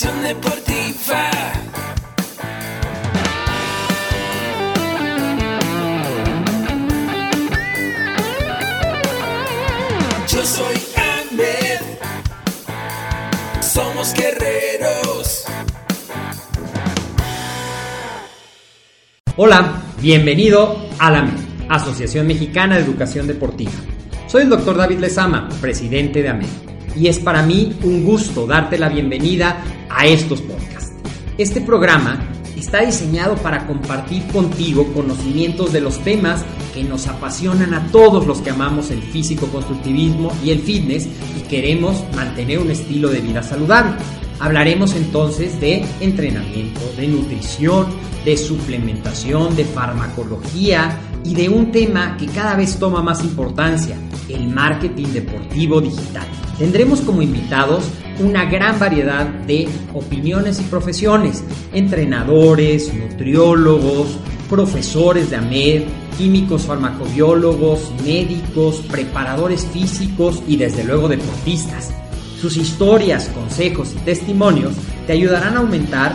Deportiva. Yo soy Ahmed. Somos guerreros. Hola, bienvenido a la Asociación Mexicana de Educación Deportiva. Soy el doctor David Lezama, presidente de AMED, y es para mí un gusto darte la bienvenida a estos podcasts. Este programa está diseñado para compartir contigo conocimientos de los temas que nos apasionan a todos los que amamos el físico-constructivismo y el fitness y queremos mantener un estilo de vida saludable. Hablaremos entonces de entrenamiento, de nutrición, de suplementación, de farmacología y de un tema que cada vez toma más importancia, el marketing deportivo digital. Tendremos como invitados una gran variedad de opiniones y profesiones, entrenadores, nutriólogos, profesores de AMED, químicos farmacobiólogos, médicos, preparadores físicos y desde luego deportistas. Sus historias, consejos y testimonios te ayudarán a aumentar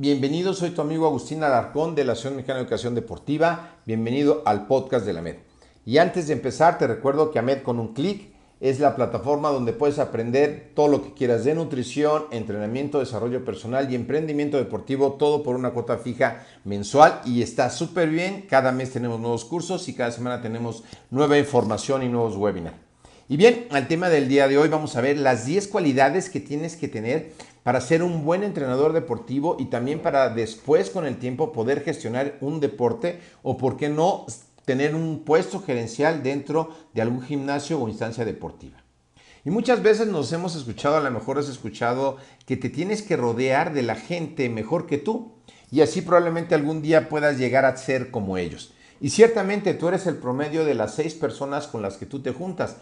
Bienvenido, soy tu amigo Agustín Alarcón de la Asociación Mexicana de Educación Deportiva. Bienvenido al podcast de la MED. Y antes de empezar, te recuerdo que AMED con un clic es la plataforma donde puedes aprender todo lo que quieras de nutrición, entrenamiento, desarrollo personal y emprendimiento deportivo, todo por una cuota fija mensual y está súper bien. Cada mes tenemos nuevos cursos y cada semana tenemos nueva información y nuevos webinars. Y bien, al tema del día de hoy vamos a ver las 10 cualidades que tienes que tener para ser un buen entrenador deportivo y también para después con el tiempo poder gestionar un deporte o por qué no tener un puesto gerencial dentro de algún gimnasio o instancia deportiva. Y muchas veces nos hemos escuchado, a lo mejor has escuchado que te tienes que rodear de la gente mejor que tú y así probablemente algún día puedas llegar a ser como ellos. Y ciertamente tú eres el promedio de las seis personas con las que tú te juntas.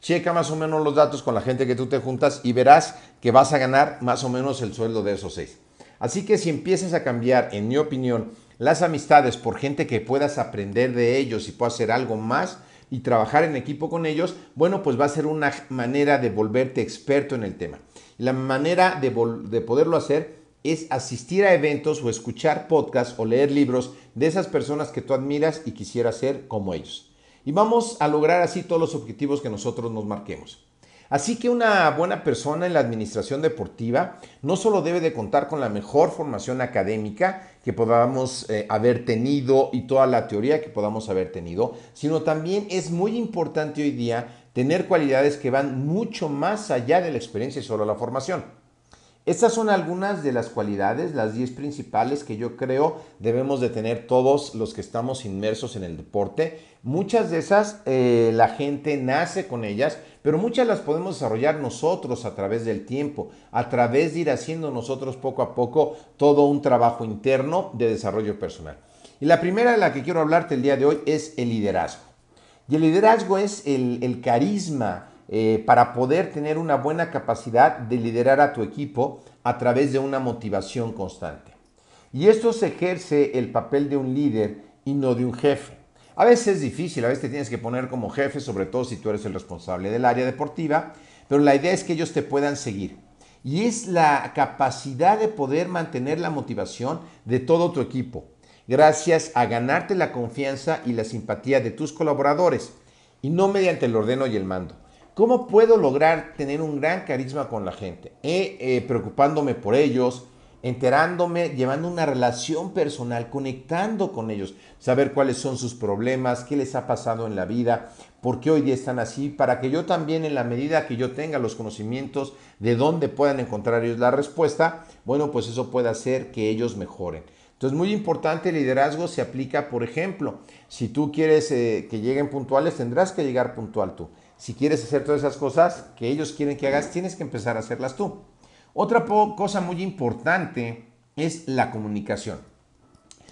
Checa más o menos los datos con la gente que tú te juntas y verás que vas a ganar más o menos el sueldo de esos seis. Así que si empiezas a cambiar, en mi opinión, las amistades por gente que puedas aprender de ellos y puedas hacer algo más y trabajar en equipo con ellos, bueno, pues va a ser una manera de volverte experto en el tema. La manera de, de poderlo hacer es asistir a eventos o escuchar podcasts o leer libros de esas personas que tú admiras y quisieras ser como ellos y vamos a lograr así todos los objetivos que nosotros nos marquemos. Así que una buena persona en la administración deportiva no solo debe de contar con la mejor formación académica que podamos eh, haber tenido y toda la teoría que podamos haber tenido, sino también es muy importante hoy día tener cualidades que van mucho más allá de la experiencia y solo la formación. Estas son algunas de las cualidades, las 10 principales que yo creo debemos de tener todos los que estamos inmersos en el deporte. Muchas de esas eh, la gente nace con ellas, pero muchas las podemos desarrollar nosotros a través del tiempo, a través de ir haciendo nosotros poco a poco todo un trabajo interno de desarrollo personal. Y la primera de la que quiero hablarte el día de hoy es el liderazgo. Y el liderazgo es el, el carisma, eh, para poder tener una buena capacidad de liderar a tu equipo a través de una motivación constante. Y esto se ejerce el papel de un líder y no de un jefe. A veces es difícil, a veces te tienes que poner como jefe, sobre todo si tú eres el responsable del área deportiva, pero la idea es que ellos te puedan seguir. Y es la capacidad de poder mantener la motivación de todo tu equipo, gracias a ganarte la confianza y la simpatía de tus colaboradores, y no mediante el ordeno y el mando. ¿Cómo puedo lograr tener un gran carisma con la gente? Eh, eh, preocupándome por ellos, enterándome, llevando una relación personal, conectando con ellos, saber cuáles son sus problemas, qué les ha pasado en la vida, por qué hoy día están así, para que yo también en la medida que yo tenga los conocimientos de dónde puedan encontrar ellos la respuesta, bueno, pues eso puede hacer que ellos mejoren. Entonces, muy importante, el liderazgo se aplica, por ejemplo, si tú quieres eh, que lleguen puntuales, tendrás que llegar puntual tú. Si quieres hacer todas esas cosas que ellos quieren que hagas, tienes que empezar a hacerlas tú. Otra cosa muy importante es la comunicación.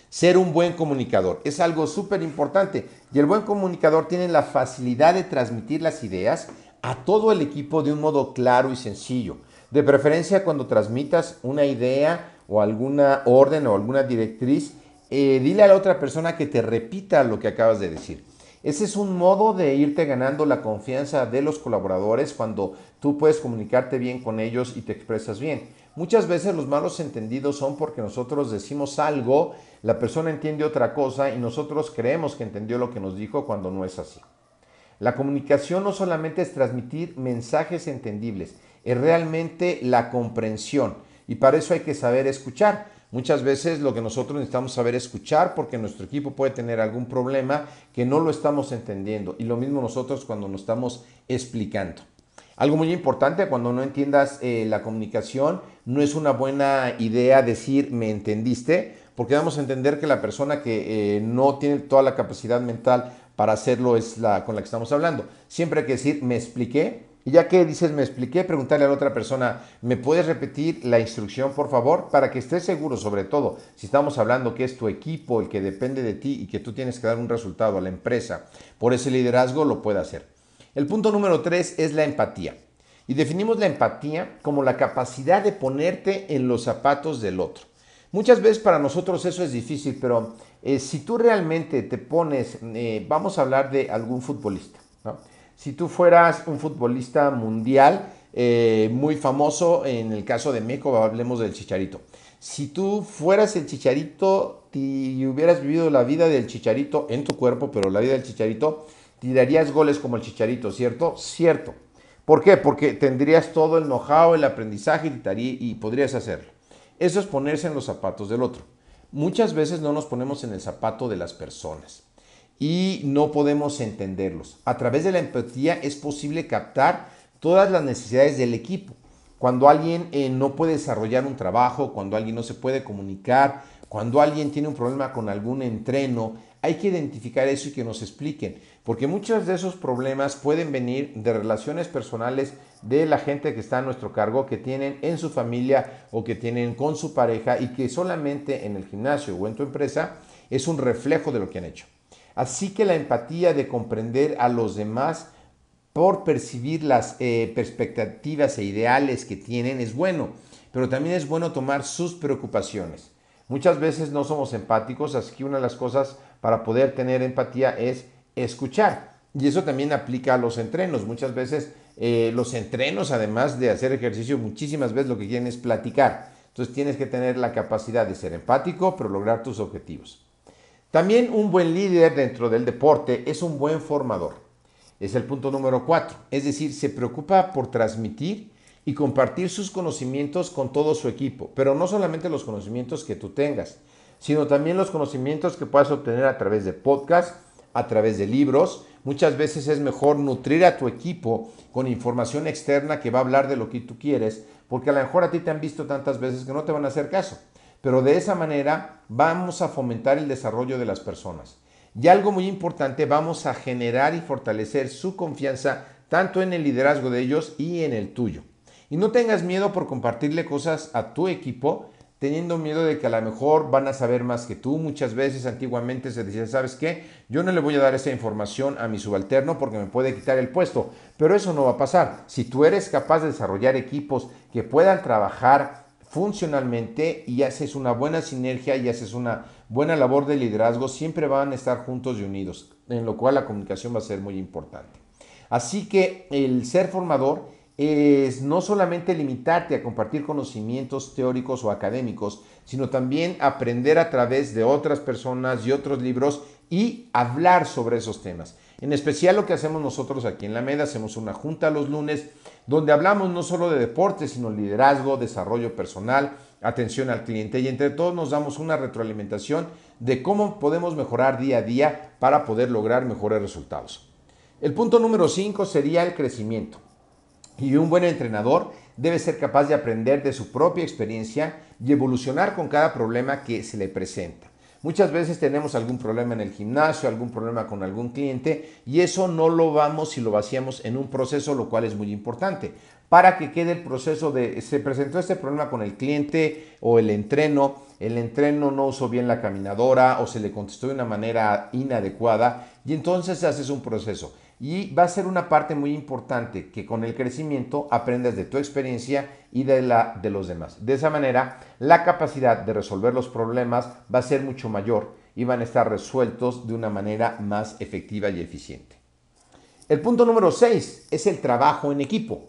Ser un buen comunicador es algo súper importante y el buen comunicador tiene la facilidad de transmitir las ideas a todo el equipo de un modo claro y sencillo. De preferencia cuando transmitas una idea o alguna orden o alguna directriz, eh, dile a la otra persona que te repita lo que acabas de decir. Ese es un modo de irte ganando la confianza de los colaboradores cuando tú puedes comunicarte bien con ellos y te expresas bien. Muchas veces los malos entendidos son porque nosotros decimos algo, la persona entiende otra cosa y nosotros creemos que entendió lo que nos dijo cuando no es así. La comunicación no solamente es transmitir mensajes entendibles, es realmente la comprensión y para eso hay que saber escuchar. Muchas veces lo que nosotros necesitamos saber escuchar porque nuestro equipo puede tener algún problema que no lo estamos entendiendo. Y lo mismo nosotros cuando nos estamos explicando. Algo muy importante cuando no entiendas eh, la comunicación, no es una buena idea decir me entendiste, porque vamos a entender que la persona que eh, no tiene toda la capacidad mental para hacerlo es la con la que estamos hablando. Siempre hay que decir me expliqué y ya que dices, me expliqué, preguntarle a la otra persona, ¿me puedes repetir la instrucción, por favor? Para que estés seguro, sobre todo, si estamos hablando que es tu equipo el que depende de ti y que tú tienes que dar un resultado a la empresa, por ese liderazgo lo puede hacer. El punto número tres es la empatía. Y definimos la empatía como la capacidad de ponerte en los zapatos del otro. Muchas veces para nosotros eso es difícil, pero eh, si tú realmente te pones, eh, vamos a hablar de algún futbolista, ¿no? Si tú fueras un futbolista mundial eh, muy famoso, en el caso de México hablemos del Chicharito. Si tú fueras el Chicharito y hubieras vivido la vida del Chicharito en tu cuerpo, pero la vida del Chicharito, tirarías goles como el Chicharito, ¿cierto? Cierto. ¿Por qué? Porque tendrías todo el know-how, el aprendizaje y, y podrías hacerlo. Eso es ponerse en los zapatos del otro. Muchas veces no nos ponemos en el zapato de las personas y no podemos entenderlos. A través de la empatía es posible captar todas las necesidades del equipo. Cuando alguien eh, no puede desarrollar un trabajo, cuando alguien no se puede comunicar, cuando alguien tiene un problema con algún entreno, hay que identificar eso y que nos expliquen, porque muchos de esos problemas pueden venir de relaciones personales de la gente que está a nuestro cargo, que tienen en su familia o que tienen con su pareja y que solamente en el gimnasio o en tu empresa es un reflejo de lo que han hecho. Así que la empatía de comprender a los demás por percibir las eh, perspectivas e ideales que tienen es bueno, pero también es bueno tomar sus preocupaciones. Muchas veces no somos empáticos, así que una de las cosas para poder tener empatía es escuchar. Y eso también aplica a los entrenos. Muchas veces eh, los entrenos, además de hacer ejercicio, muchísimas veces lo que quieren es platicar. Entonces tienes que tener la capacidad de ser empático, pero lograr tus objetivos. También un buen líder dentro del deporte es un buen formador. Es el punto número cuatro. Es decir, se preocupa por transmitir y compartir sus conocimientos con todo su equipo. Pero no solamente los conocimientos que tú tengas, sino también los conocimientos que puedas obtener a través de podcasts, a través de libros. Muchas veces es mejor nutrir a tu equipo con información externa que va a hablar de lo que tú quieres, porque a lo mejor a ti te han visto tantas veces que no te van a hacer caso pero de esa manera vamos a fomentar el desarrollo de las personas. Y algo muy importante, vamos a generar y fortalecer su confianza tanto en el liderazgo de ellos y en el tuyo. Y no tengas miedo por compartirle cosas a tu equipo, teniendo miedo de que a lo mejor van a saber más que tú. Muchas veces antiguamente se decía, ¿sabes qué? Yo no le voy a dar esa información a mi subalterno porque me puede quitar el puesto. Pero eso no va a pasar. Si tú eres capaz de desarrollar equipos que puedan trabajar funcionalmente y haces una buena sinergia y haces una buena labor de liderazgo, siempre van a estar juntos y unidos, en lo cual la comunicación va a ser muy importante. Así que el ser formador es no solamente limitarte a compartir conocimientos teóricos o académicos, sino también aprender a través de otras personas y otros libros y hablar sobre esos temas. En especial lo que hacemos nosotros aquí en la MEDA, hacemos una junta los lunes donde hablamos no solo de deporte, sino liderazgo, desarrollo personal, atención al cliente y entre todos nos damos una retroalimentación de cómo podemos mejorar día a día para poder lograr mejores resultados. El punto número 5 sería el crecimiento. Y un buen entrenador debe ser capaz de aprender de su propia experiencia y evolucionar con cada problema que se le presenta. Muchas veces tenemos algún problema en el gimnasio, algún problema con algún cliente y eso no lo vamos y lo vaciamos en un proceso, lo cual es muy importante. para que quede el proceso de, se presentó este problema con el cliente o el entreno, el entreno no usó bien la caminadora o se le contestó de una manera inadecuada y entonces haces un proceso. Y va a ser una parte muy importante que con el crecimiento aprendas de tu experiencia y de la de los demás. De esa manera, la capacidad de resolver los problemas va a ser mucho mayor y van a estar resueltos de una manera más efectiva y eficiente. El punto número 6 es el trabajo en equipo.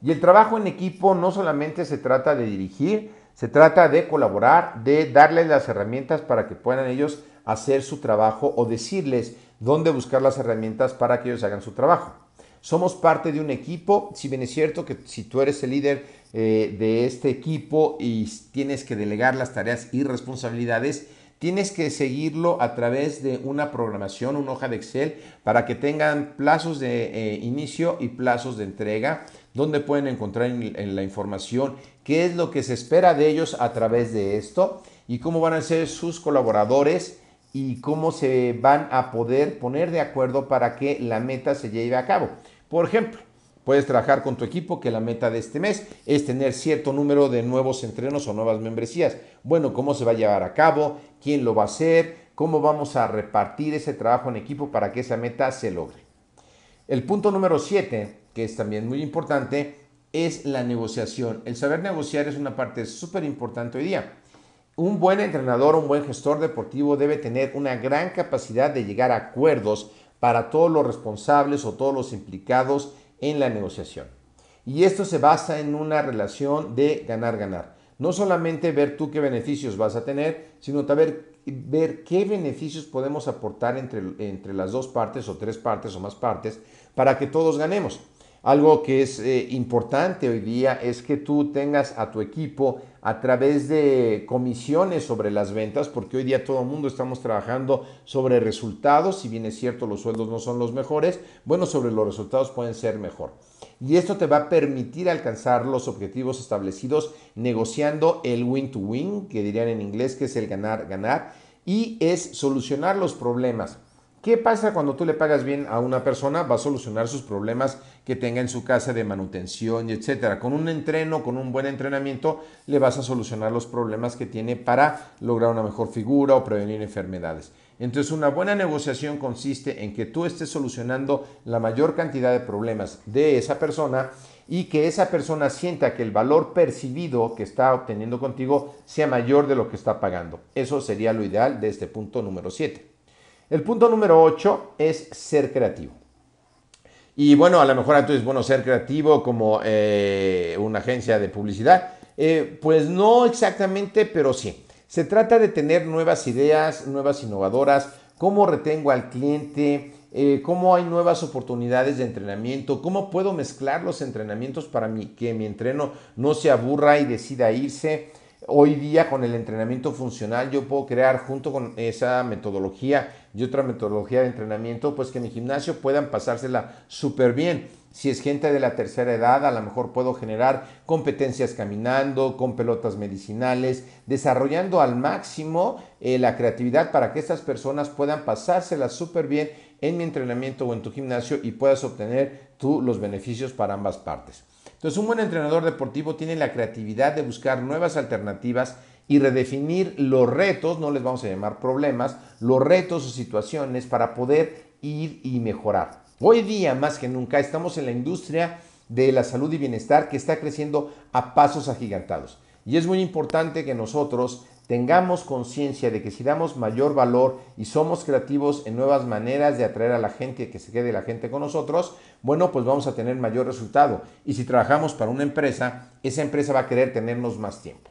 Y el trabajo en equipo no solamente se trata de dirigir, se trata de colaborar, de darles las herramientas para que puedan ellos hacer su trabajo o decirles dónde buscar las herramientas para que ellos hagan su trabajo. Somos parte de un equipo, si bien es cierto que si tú eres el líder eh, de este equipo y tienes que delegar las tareas y responsabilidades, tienes que seguirlo a través de una programación, una hoja de Excel, para que tengan plazos de eh, inicio y plazos de entrega dónde pueden encontrar en, la información, qué es lo que se espera de ellos a través de esto y cómo van a ser sus colaboradores y cómo se van a poder poner de acuerdo para que la meta se lleve a cabo. Por ejemplo, puedes trabajar con tu equipo que la meta de este mes es tener cierto número de nuevos entrenos o nuevas membresías. Bueno, ¿cómo se va a llevar a cabo? ¿Quién lo va a hacer? ¿Cómo vamos a repartir ese trabajo en equipo para que esa meta se logre? El punto número 7 que es también muy importante, es la negociación. El saber negociar es una parte súper importante hoy día. Un buen entrenador, un buen gestor deportivo debe tener una gran capacidad de llegar a acuerdos para todos los responsables o todos los implicados en la negociación. Y esto se basa en una relación de ganar-ganar. No solamente ver tú qué beneficios vas a tener, sino también ver qué beneficios podemos aportar entre, entre las dos partes o tres partes o más partes para que todos ganemos. Algo que es eh, importante hoy día es que tú tengas a tu equipo a través de comisiones sobre las ventas, porque hoy día todo el mundo estamos trabajando sobre resultados, si bien es cierto los sueldos no son los mejores, bueno, sobre los resultados pueden ser mejor. Y esto te va a permitir alcanzar los objetivos establecidos negociando el win-to-win, -win, que dirían en inglés que es el ganar-ganar, y es solucionar los problemas ¿Qué pasa cuando tú le pagas bien a una persona? Va a solucionar sus problemas que tenga en su casa de manutención y etcétera. Con un entreno, con un buen entrenamiento, le vas a solucionar los problemas que tiene para lograr una mejor figura o prevenir enfermedades. Entonces, una buena negociación consiste en que tú estés solucionando la mayor cantidad de problemas de esa persona y que esa persona sienta que el valor percibido que está obteniendo contigo sea mayor de lo que está pagando. Eso sería lo ideal de este punto número 7. El punto número 8 es ser creativo. Y bueno, a lo mejor entonces, bueno, ser creativo como eh, una agencia de publicidad. Eh, pues no exactamente, pero sí. Se trata de tener nuevas ideas, nuevas innovadoras, cómo retengo al cliente, eh, cómo hay nuevas oportunidades de entrenamiento, cómo puedo mezclar los entrenamientos para que mi entreno no se aburra y decida irse. Hoy día con el entrenamiento funcional yo puedo crear junto con esa metodología y otra metodología de entrenamiento, pues que en mi gimnasio puedan pasársela súper bien. Si es gente de la tercera edad, a lo mejor puedo generar competencias caminando, con pelotas medicinales, desarrollando al máximo eh, la creatividad para que estas personas puedan pasársela súper bien en mi entrenamiento o en tu gimnasio y puedas obtener tú los beneficios para ambas partes. Entonces, un buen entrenador deportivo tiene la creatividad de buscar nuevas alternativas y redefinir los retos, no les vamos a llamar problemas, los retos o situaciones para poder ir y mejorar. Hoy día, más que nunca, estamos en la industria de la salud y bienestar que está creciendo a pasos agigantados. Y es muy importante que nosotros tengamos conciencia de que si damos mayor valor y somos creativos en nuevas maneras de atraer a la gente, que se quede la gente con nosotros, bueno, pues vamos a tener mayor resultado. Y si trabajamos para una empresa, esa empresa va a querer tenernos más tiempo.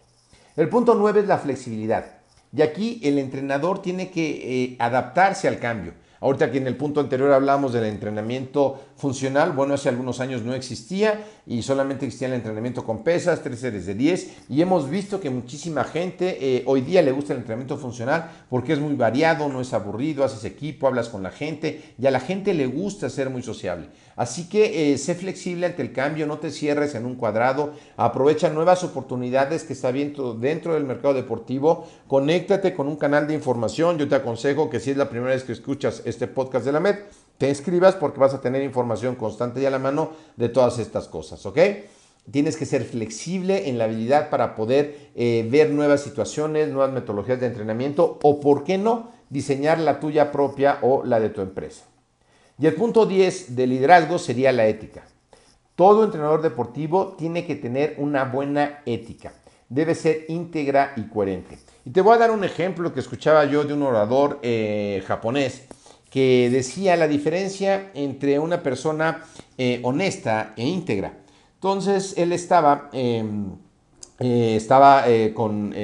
El punto nueve es la flexibilidad. Y aquí el entrenador tiene que eh, adaptarse al cambio. Ahorita que en el punto anterior hablamos del entrenamiento funcional, bueno, hace algunos años no existía y solamente existía el entrenamiento con pesas, tres series de 10 y hemos visto que muchísima gente eh, hoy día le gusta el entrenamiento funcional porque es muy variado, no es aburrido, haces equipo, hablas con la gente y a la gente le gusta ser muy sociable. Así que eh, sé flexible ante el cambio, no te cierres en un cuadrado, aprovecha nuevas oportunidades que está viendo dentro del mercado deportivo, conéctate con un canal de información, yo te aconsejo que si es la primera vez que escuchas este podcast de la MED, te inscribas porque vas a tener información constante y a la mano de todas estas cosas, ¿ok? Tienes que ser flexible en la habilidad para poder eh, ver nuevas situaciones, nuevas metodologías de entrenamiento o, por qué no, diseñar la tuya propia o la de tu empresa. Y el punto 10 de liderazgo sería la ética. Todo entrenador deportivo tiene que tener una buena ética. Debe ser íntegra y coherente. Y te voy a dar un ejemplo que escuchaba yo de un orador eh, japonés que decía la diferencia entre una persona eh, honesta e íntegra. Entonces él estaba, em, eh, estaba con,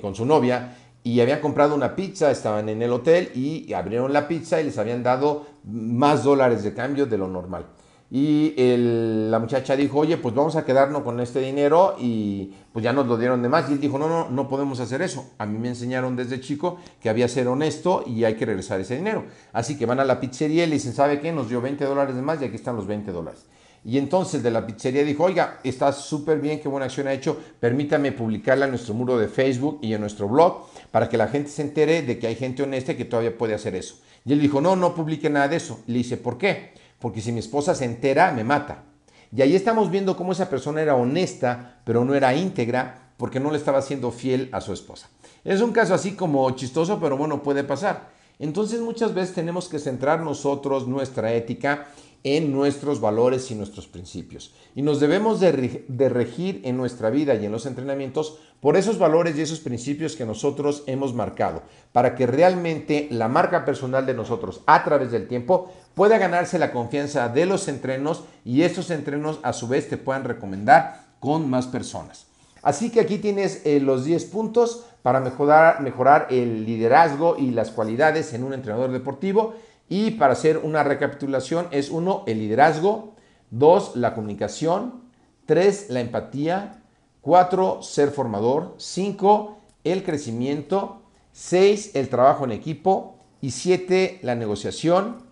con su novia y habían comprado una pizza, estaban en el hotel y abrieron la pizza y les habían dado más dólares de cambio de lo normal. Y la muchacha dijo, oye, pues vamos a quedarnos con este dinero y pues ya nos lo dieron de más. Y él dijo, no, no, no podemos hacer eso. A mí me enseñaron desde chico que había que ser honesto y hay que regresar ese dinero. Así que van a la pizzería y le dicen, ¿sabe qué? Nos dio 20 dólares de más y aquí están los 20 dólares. Y entonces de la pizzería dijo, oiga, está súper bien, qué buena acción ha hecho, permítame publicarla en nuestro muro de Facebook y en nuestro blog para que la gente se entere de que hay gente honesta que todavía puede hacer eso. Y él dijo, no, no publique nada de eso. Le dice, ¿por qué? Porque si mi esposa se entera, me mata. Y ahí estamos viendo cómo esa persona era honesta, pero no era íntegra, porque no le estaba siendo fiel a su esposa. Es un caso así como chistoso, pero bueno, puede pasar. Entonces muchas veces tenemos que centrar nosotros nuestra ética en nuestros valores y nuestros principios. Y nos debemos de, regir en nuestra vida y en los entrenamientos por esos valores y esos principios que nosotros hemos marcado, para que realmente la marca personal de nosotros a través del tiempo pueda ganarse la confianza de los entrenos y estos entrenos a su vez te puedan recomendar con más personas. Así que aquí tienes eh, los 10 puntos para mejorar, mejorar el liderazgo y las cualidades en un entrenador deportivo y para hacer una recapitulación es uno, el liderazgo, dos, la comunicación, tres, la empatía, cuatro, ser formador, cinco, el crecimiento, seis, el trabajo en equipo y siete, la negociación,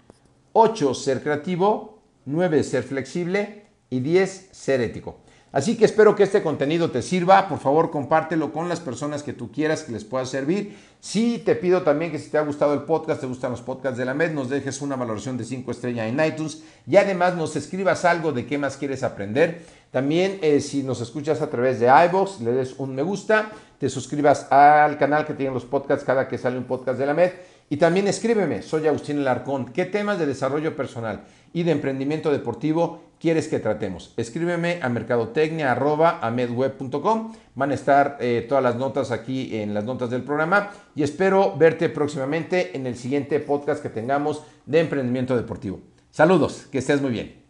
ocho, ser creativo, nueve, ser flexible y diez, ser ético. Así que espero que este contenido te sirva. Por favor, compártelo con las personas que tú quieras que les pueda servir. Sí, te pido también que si te ha gustado el podcast, te gustan los podcasts de la MED, nos dejes una valoración de 5 estrellas en iTunes y además nos escribas algo de qué más quieres aprender. También eh, si nos escuchas a través de iVoox, le des un me gusta, te suscribas al canal que tiene los podcasts cada que sale un podcast de la MED. Y también escríbeme, soy Agustín Larcón, ¿qué temas de desarrollo personal y de emprendimiento deportivo quieres que tratemos? Escríbeme a mercadotecnia.amedweb.com. Van a estar eh, todas las notas aquí en las notas del programa y espero verte próximamente en el siguiente podcast que tengamos de emprendimiento deportivo. Saludos, que estés muy bien.